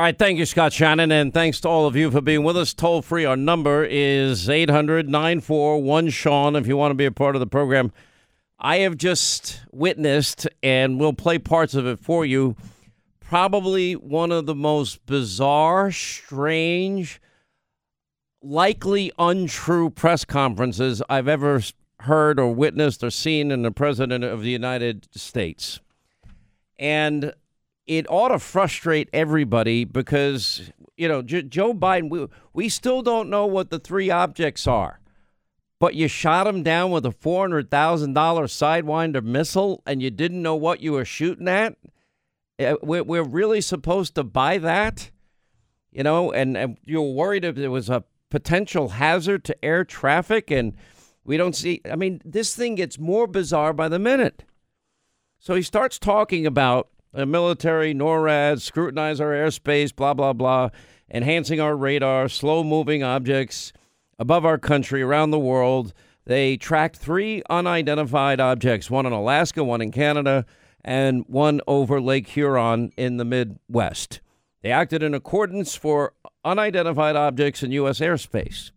All right, thank you, Scott Shannon, and thanks to all of you for being with us. Toll free, our number is 800 941 Sean if you want to be a part of the program. I have just witnessed, and we'll play parts of it for you, probably one of the most bizarre, strange, likely untrue press conferences I've ever heard or witnessed or seen in the President of the United States. And it ought to frustrate everybody because, you know, J- Joe Biden, we, we still don't know what the three objects are. But you shot him down with a $400,000 Sidewinder missile and you didn't know what you were shooting at? Uh, we're, we're really supposed to buy that? You know, and, and you're worried if there was a potential hazard to air traffic and we don't see. I mean, this thing gets more bizarre by the minute. So he starts talking about the military, NORAD, scrutinize our airspace, blah, blah, blah, enhancing our radar, slow moving objects above our country, around the world. They tracked three unidentified objects one in Alaska, one in Canada, and one over Lake Huron in the Midwest. They acted in accordance for unidentified objects in U.S. airspace.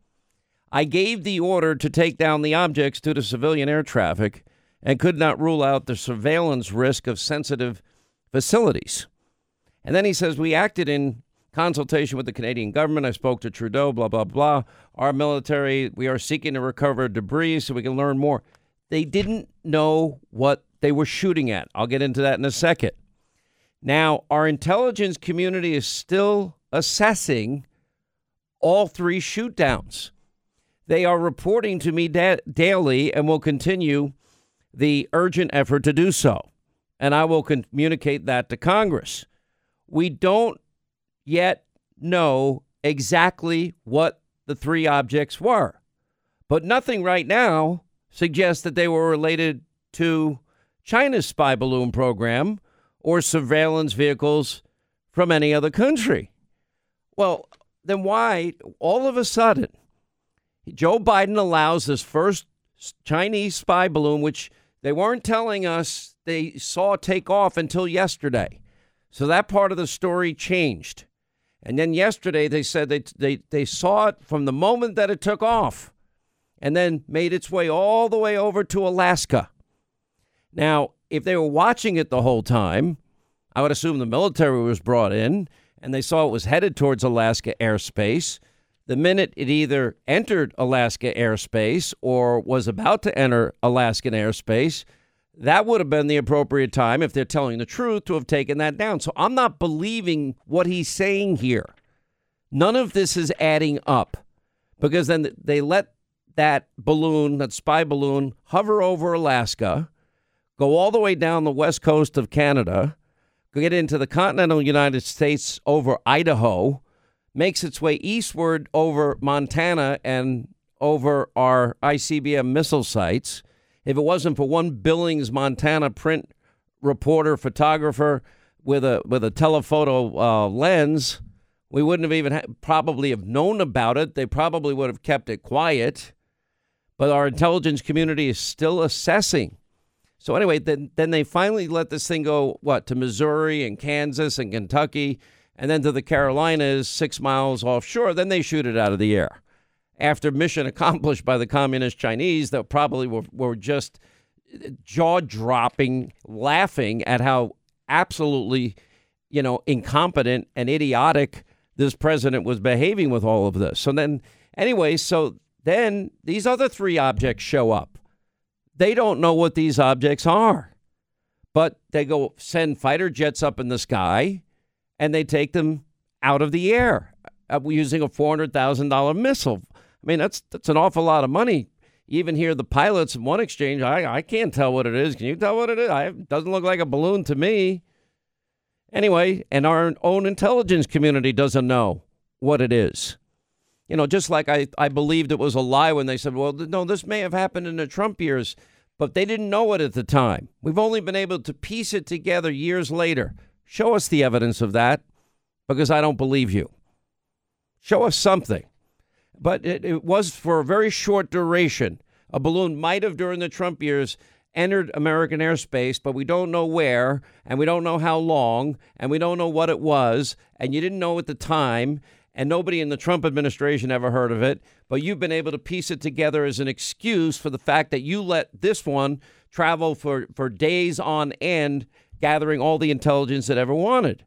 I gave the order to take down the objects due to civilian air traffic and could not rule out the surveillance risk of sensitive facilities. And then he says, We acted in consultation with the Canadian government. I spoke to Trudeau, blah, blah, blah. Our military, we are seeking to recover debris so we can learn more. They didn't know what they were shooting at. I'll get into that in a second. Now, our intelligence community is still assessing all three shoot downs. They are reporting to me da- daily and will continue the urgent effort to do so and I will communicate that to Congress. We don't yet know exactly what the three objects were, but nothing right now suggests that they were related to China's spy balloon program or surveillance vehicles from any other country. Well, then why all of a sudden Joe Biden allows this first Chinese spy balloon, which they weren't telling us they saw take off until yesterday. So that part of the story changed. And then yesterday they said they, they, they saw it from the moment that it took off and then made its way all the way over to Alaska. Now, if they were watching it the whole time, I would assume the military was brought in and they saw it was headed towards Alaska airspace. The minute it either entered Alaska airspace or was about to enter Alaskan airspace, that would have been the appropriate time, if they're telling the truth, to have taken that down. So I'm not believing what he's saying here. None of this is adding up because then they let that balloon, that spy balloon, hover over Alaska, go all the way down the west coast of Canada, get into the continental United States over Idaho, makes its way eastward over Montana and over our ICBM missile sites if it wasn't for one Billings, Montana print reporter, photographer with a with a telephoto uh, lens, we wouldn't have even ha- probably have known about it. They probably would have kept it quiet. But our intelligence community is still assessing. So anyway, then then they finally let this thing go what to Missouri and Kansas and Kentucky, and then to the Carolinas, six miles offshore. Then they shoot it out of the air after mission accomplished by the communist Chinese that probably were, were just jaw dropping, laughing at how absolutely, you know, incompetent and idiotic this president was behaving with all of this. So then, anyway, so then these other three objects show up. They don't know what these objects are, but they go send fighter jets up in the sky and they take them out of the air uh, using a $400,000 missile. I mean, that's that's an awful lot of money. Even here, the pilots in one exchange, I, I can't tell what it is. Can you tell what it is? I, it doesn't look like a balloon to me. Anyway, and our own intelligence community doesn't know what it is. You know, just like I, I believed it was a lie when they said, well, no, this may have happened in the Trump years, but they didn't know it at the time. We've only been able to piece it together years later. Show us the evidence of that because I don't believe you. Show us something but it, it was for a very short duration. A balloon might have, during the Trump years, entered American airspace, but we don't know where, and we don't know how long, and we don't know what it was, and you didn't know at the time, and nobody in the Trump administration ever heard of it, but you've been able to piece it together as an excuse for the fact that you let this one travel for, for days on end, gathering all the intelligence it ever wanted.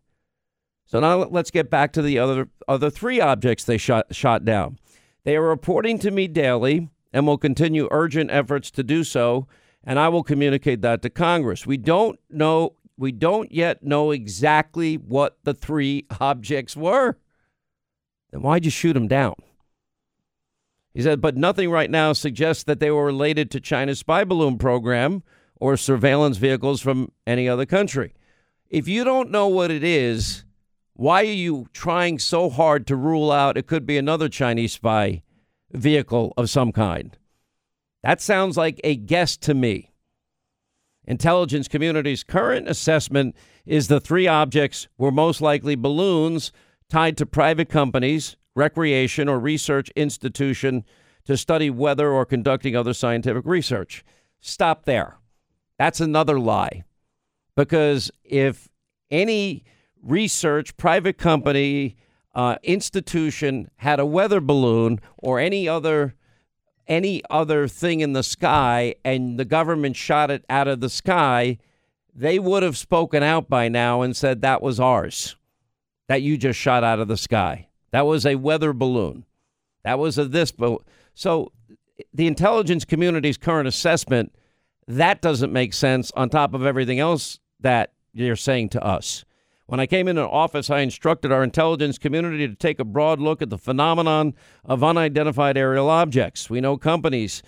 So now let's get back to the other other three objects they shot shot down. They are reporting to me daily and will continue urgent efforts to do so, and I will communicate that to Congress. We don't know we don't yet know exactly what the three objects were. Then why'd you shoot them down? He said, but nothing right now suggests that they were related to China's spy balloon program or surveillance vehicles from any other country. If you don't know what it is, why are you trying so hard to rule out it could be another Chinese spy vehicle of some kind? That sounds like a guess to me. Intelligence community's current assessment is the three objects were most likely balloons tied to private companies, recreation, or research institution to study weather or conducting other scientific research. Stop there. That's another lie. Because if any research, private company, uh, institution had a weather balloon or any other any other thing in the sky and the government shot it out of the sky, they would have spoken out by now and said that was ours. That you just shot out of the sky. That was a weather balloon. That was a this but so the intelligence community's current assessment that doesn't make sense on top of everything else that you're saying to us. When I came into office, I instructed our intelligence community to take a broad look at the phenomenon of unidentified aerial objects. We know companies,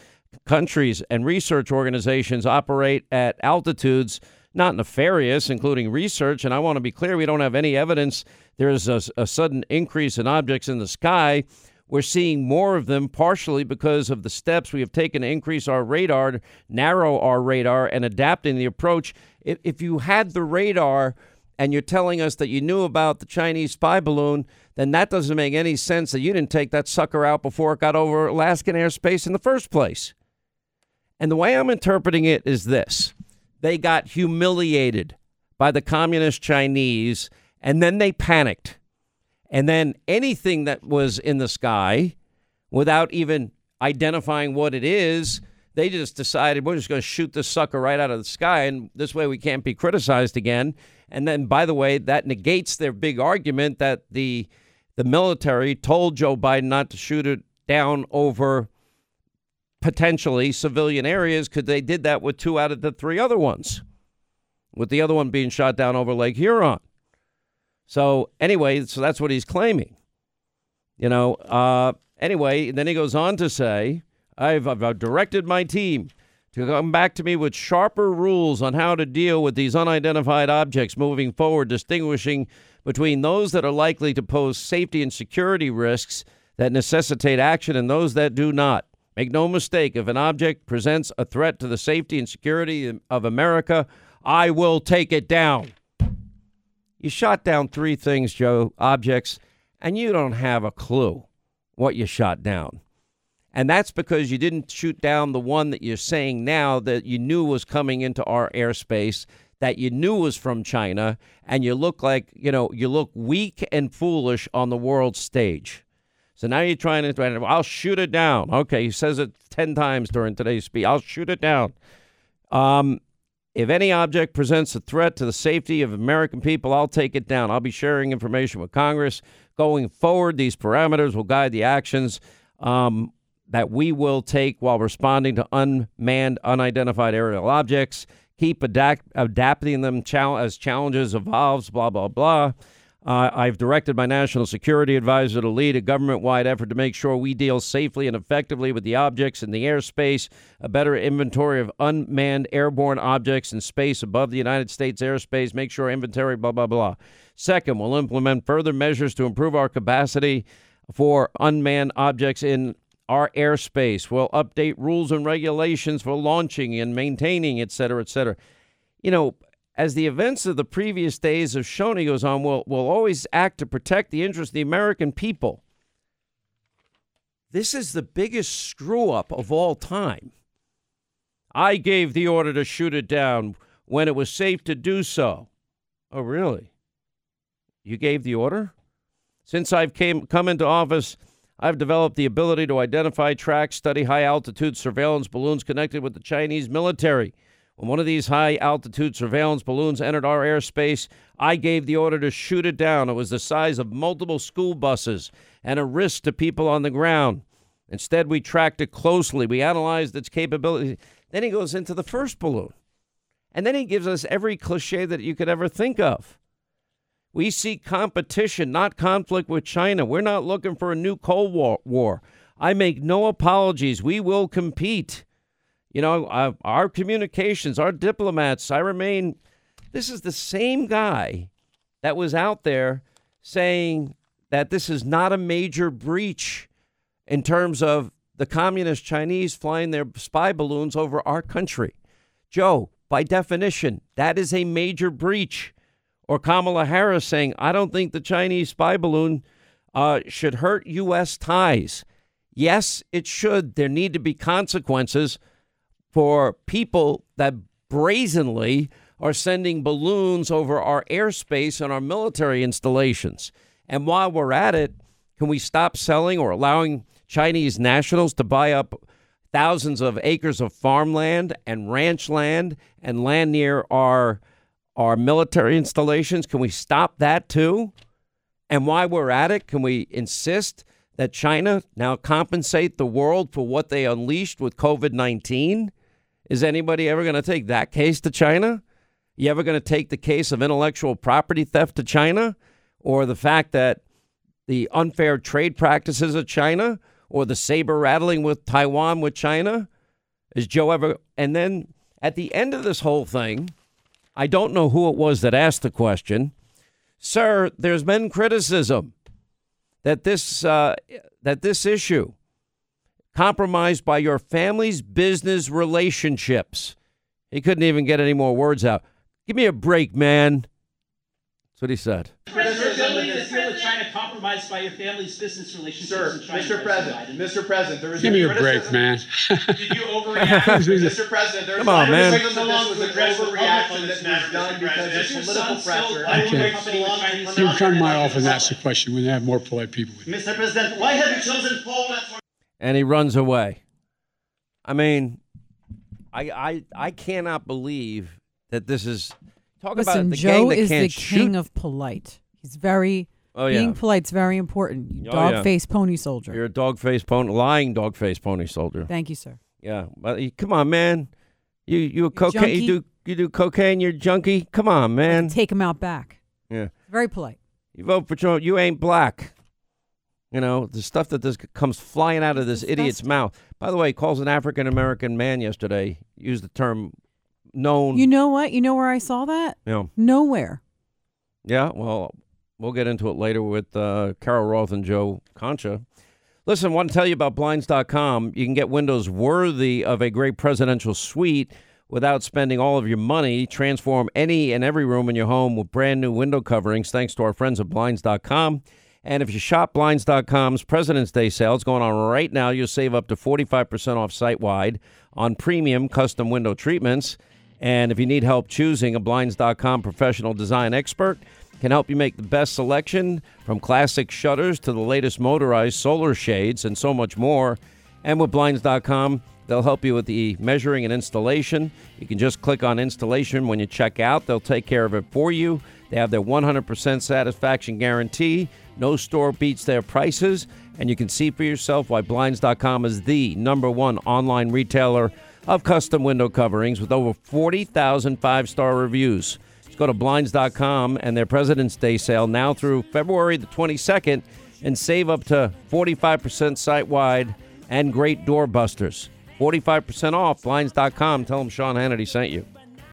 countries, and research organizations operate at altitudes not nefarious, including research. And I want to be clear we don't have any evidence there is a, a sudden increase in objects in the sky. We're seeing more of them partially because of the steps we have taken to increase our radar, narrow our radar, and adapting the approach. If, if you had the radar, and you're telling us that you knew about the Chinese spy balloon, then that doesn't make any sense that you didn't take that sucker out before it got over Alaskan airspace in the first place. And the way I'm interpreting it is this they got humiliated by the communist Chinese, and then they panicked. And then anything that was in the sky, without even identifying what it is, they just decided we're just going to shoot this sucker right out of the sky, and this way we can't be criticized again. And then, by the way, that negates their big argument that the the military told Joe Biden not to shoot it down over potentially civilian areas because they did that with two out of the three other ones, with the other one being shot down over Lake Huron. So anyway, so that's what he's claiming. You know. Uh, anyway, then he goes on to say, "I've, I've directed my team." to come back to me with sharper rules on how to deal with these unidentified objects moving forward, distinguishing between those that are likely to pose safety and security risks that necessitate action and those that do not. Make no mistake, if an object presents a threat to the safety and security of America, I will take it down. You shot down three things, Joe, objects, and you don't have a clue what you shot down. And that's because you didn't shoot down the one that you're saying now that you knew was coming into our airspace, that you knew was from China, and you look like, you know, you look weak and foolish on the world stage. So now you're trying to, I'll shoot it down. Okay, he says it 10 times during today's speech. I'll shoot it down. Um, if any object presents a threat to the safety of American people, I'll take it down. I'll be sharing information with Congress. Going forward, these parameters will guide the actions um, that we will take while responding to unmanned, unidentified aerial objects. Keep adapt- adapting them as challenges evolves. Blah blah blah. Uh, I've directed my national security advisor to lead a government wide effort to make sure we deal safely and effectively with the objects in the airspace, a better inventory of unmanned airborne objects in space above the United States airspace, make sure inventory, blah, blah, blah. Second, we'll implement further measures to improve our capacity for unmanned objects in our airspace. We'll update rules and regulations for launching and maintaining, et cetera, et cetera. You know, as the events of the previous days shown, he goes on, we'll, we'll always act to protect the interests of the American people. This is the biggest screw up of all time. I gave the order to shoot it down when it was safe to do so. Oh, really? You gave the order? Since I've came come into office, I've developed the ability to identify, track, study high altitude surveillance balloons connected with the Chinese military. When one of these high altitude surveillance balloons entered our airspace, I gave the order to shoot it down. It was the size of multiple school buses and a risk to people on the ground. Instead, we tracked it closely. We analyzed its capability. Then he goes into the first balloon. And then he gives us every cliche that you could ever think of. We seek competition, not conflict with China. We're not looking for a new Cold War. I make no apologies. We will compete. You know, uh, our communications, our diplomats, I remain. This is the same guy that was out there saying that this is not a major breach in terms of the communist Chinese flying their spy balloons over our country. Joe, by definition, that is a major breach. Or Kamala Harris saying, I don't think the Chinese spy balloon uh, should hurt U.S. ties. Yes, it should. There need to be consequences for people that brazenly are sending balloons over our airspace and our military installations. And while we're at it, can we stop selling or allowing Chinese nationals to buy up thousands of acres of farmland and ranch land and land near our our military installations. Can we stop that too? And while we're at it, can we insist that China now compensate the world for what they unleashed with COVID 19? Is anybody ever going to take that case to China? You ever going to take the case of intellectual property theft to China? Or the fact that the unfair trade practices of China? Or the saber rattling with Taiwan with China? Is Joe ever. And then at the end of this whole thing, I don't know who it was that asked the question. Sir, there's been criticism that this uh, that this issue compromised by your family's business relationships. He couldn't even get any more words out. Give me a break, man. That's what he said. China compromised by your family's business relationships Sir, Mr. President, Mr. President, there is Give me a break, man. Did you overreact? Mr. President, there's Come on, man. This was an overreaction that was done because of political pressure. Okay. You come to my office and ask the question when they have more polite people with. Mr. President, why have you chosen Poland for and he runs away. I mean, I I I cannot believe that this is talk about the Joe gang that is can't the shoot. king of polite. He's very oh yeah, being polite's very important. You Oh, dog yeah. faced pony soldier. you're a dog faced pony, lying dog faced pony soldier. Thank you, sir. Yeah, but you- come on, man. You you a cocaine? junkie? You do you do cocaine? You're a junkie. Come on, man. Take him out back. Yeah, Very polite. you vote for Trump. You ain't black. You know the stuff that this comes flying out of this idiot's mouth. By the way, he calls an African American man yesterday. Used the term known. You know what? You know where I saw that? know, Nowhere. Yeah, well, we'll get into it later with uh, Carol Roth and Joe Concha. Listen, I want to tell you about Blinds.com. You can get windows worthy of a great presidential suite without spending all of your money. Transform any and every room in your home with brand new window coverings thanks to our friends at Blinds.com. And if you shop Blinds.com's President's Day sale, it's going on right now. You'll save up to 45% off site wide on premium custom window treatments. And if you need help choosing a Blinds.com professional design expert, can help you make the best selection from classic shutters to the latest motorized solar shades and so much more. And with Blinds.com, they'll help you with the measuring and installation. You can just click on installation when you check out, they'll take care of it for you. They have their 100% satisfaction guarantee. No store beats their prices. And you can see for yourself why Blinds.com is the number one online retailer of custom window coverings with over 40,000 five star reviews. Go to Blinds.com and their President's Day sale now through February the 22nd and save up to 45% site wide and great doorbusters. 45% off Blinds.com. Tell them Sean Hannity sent you.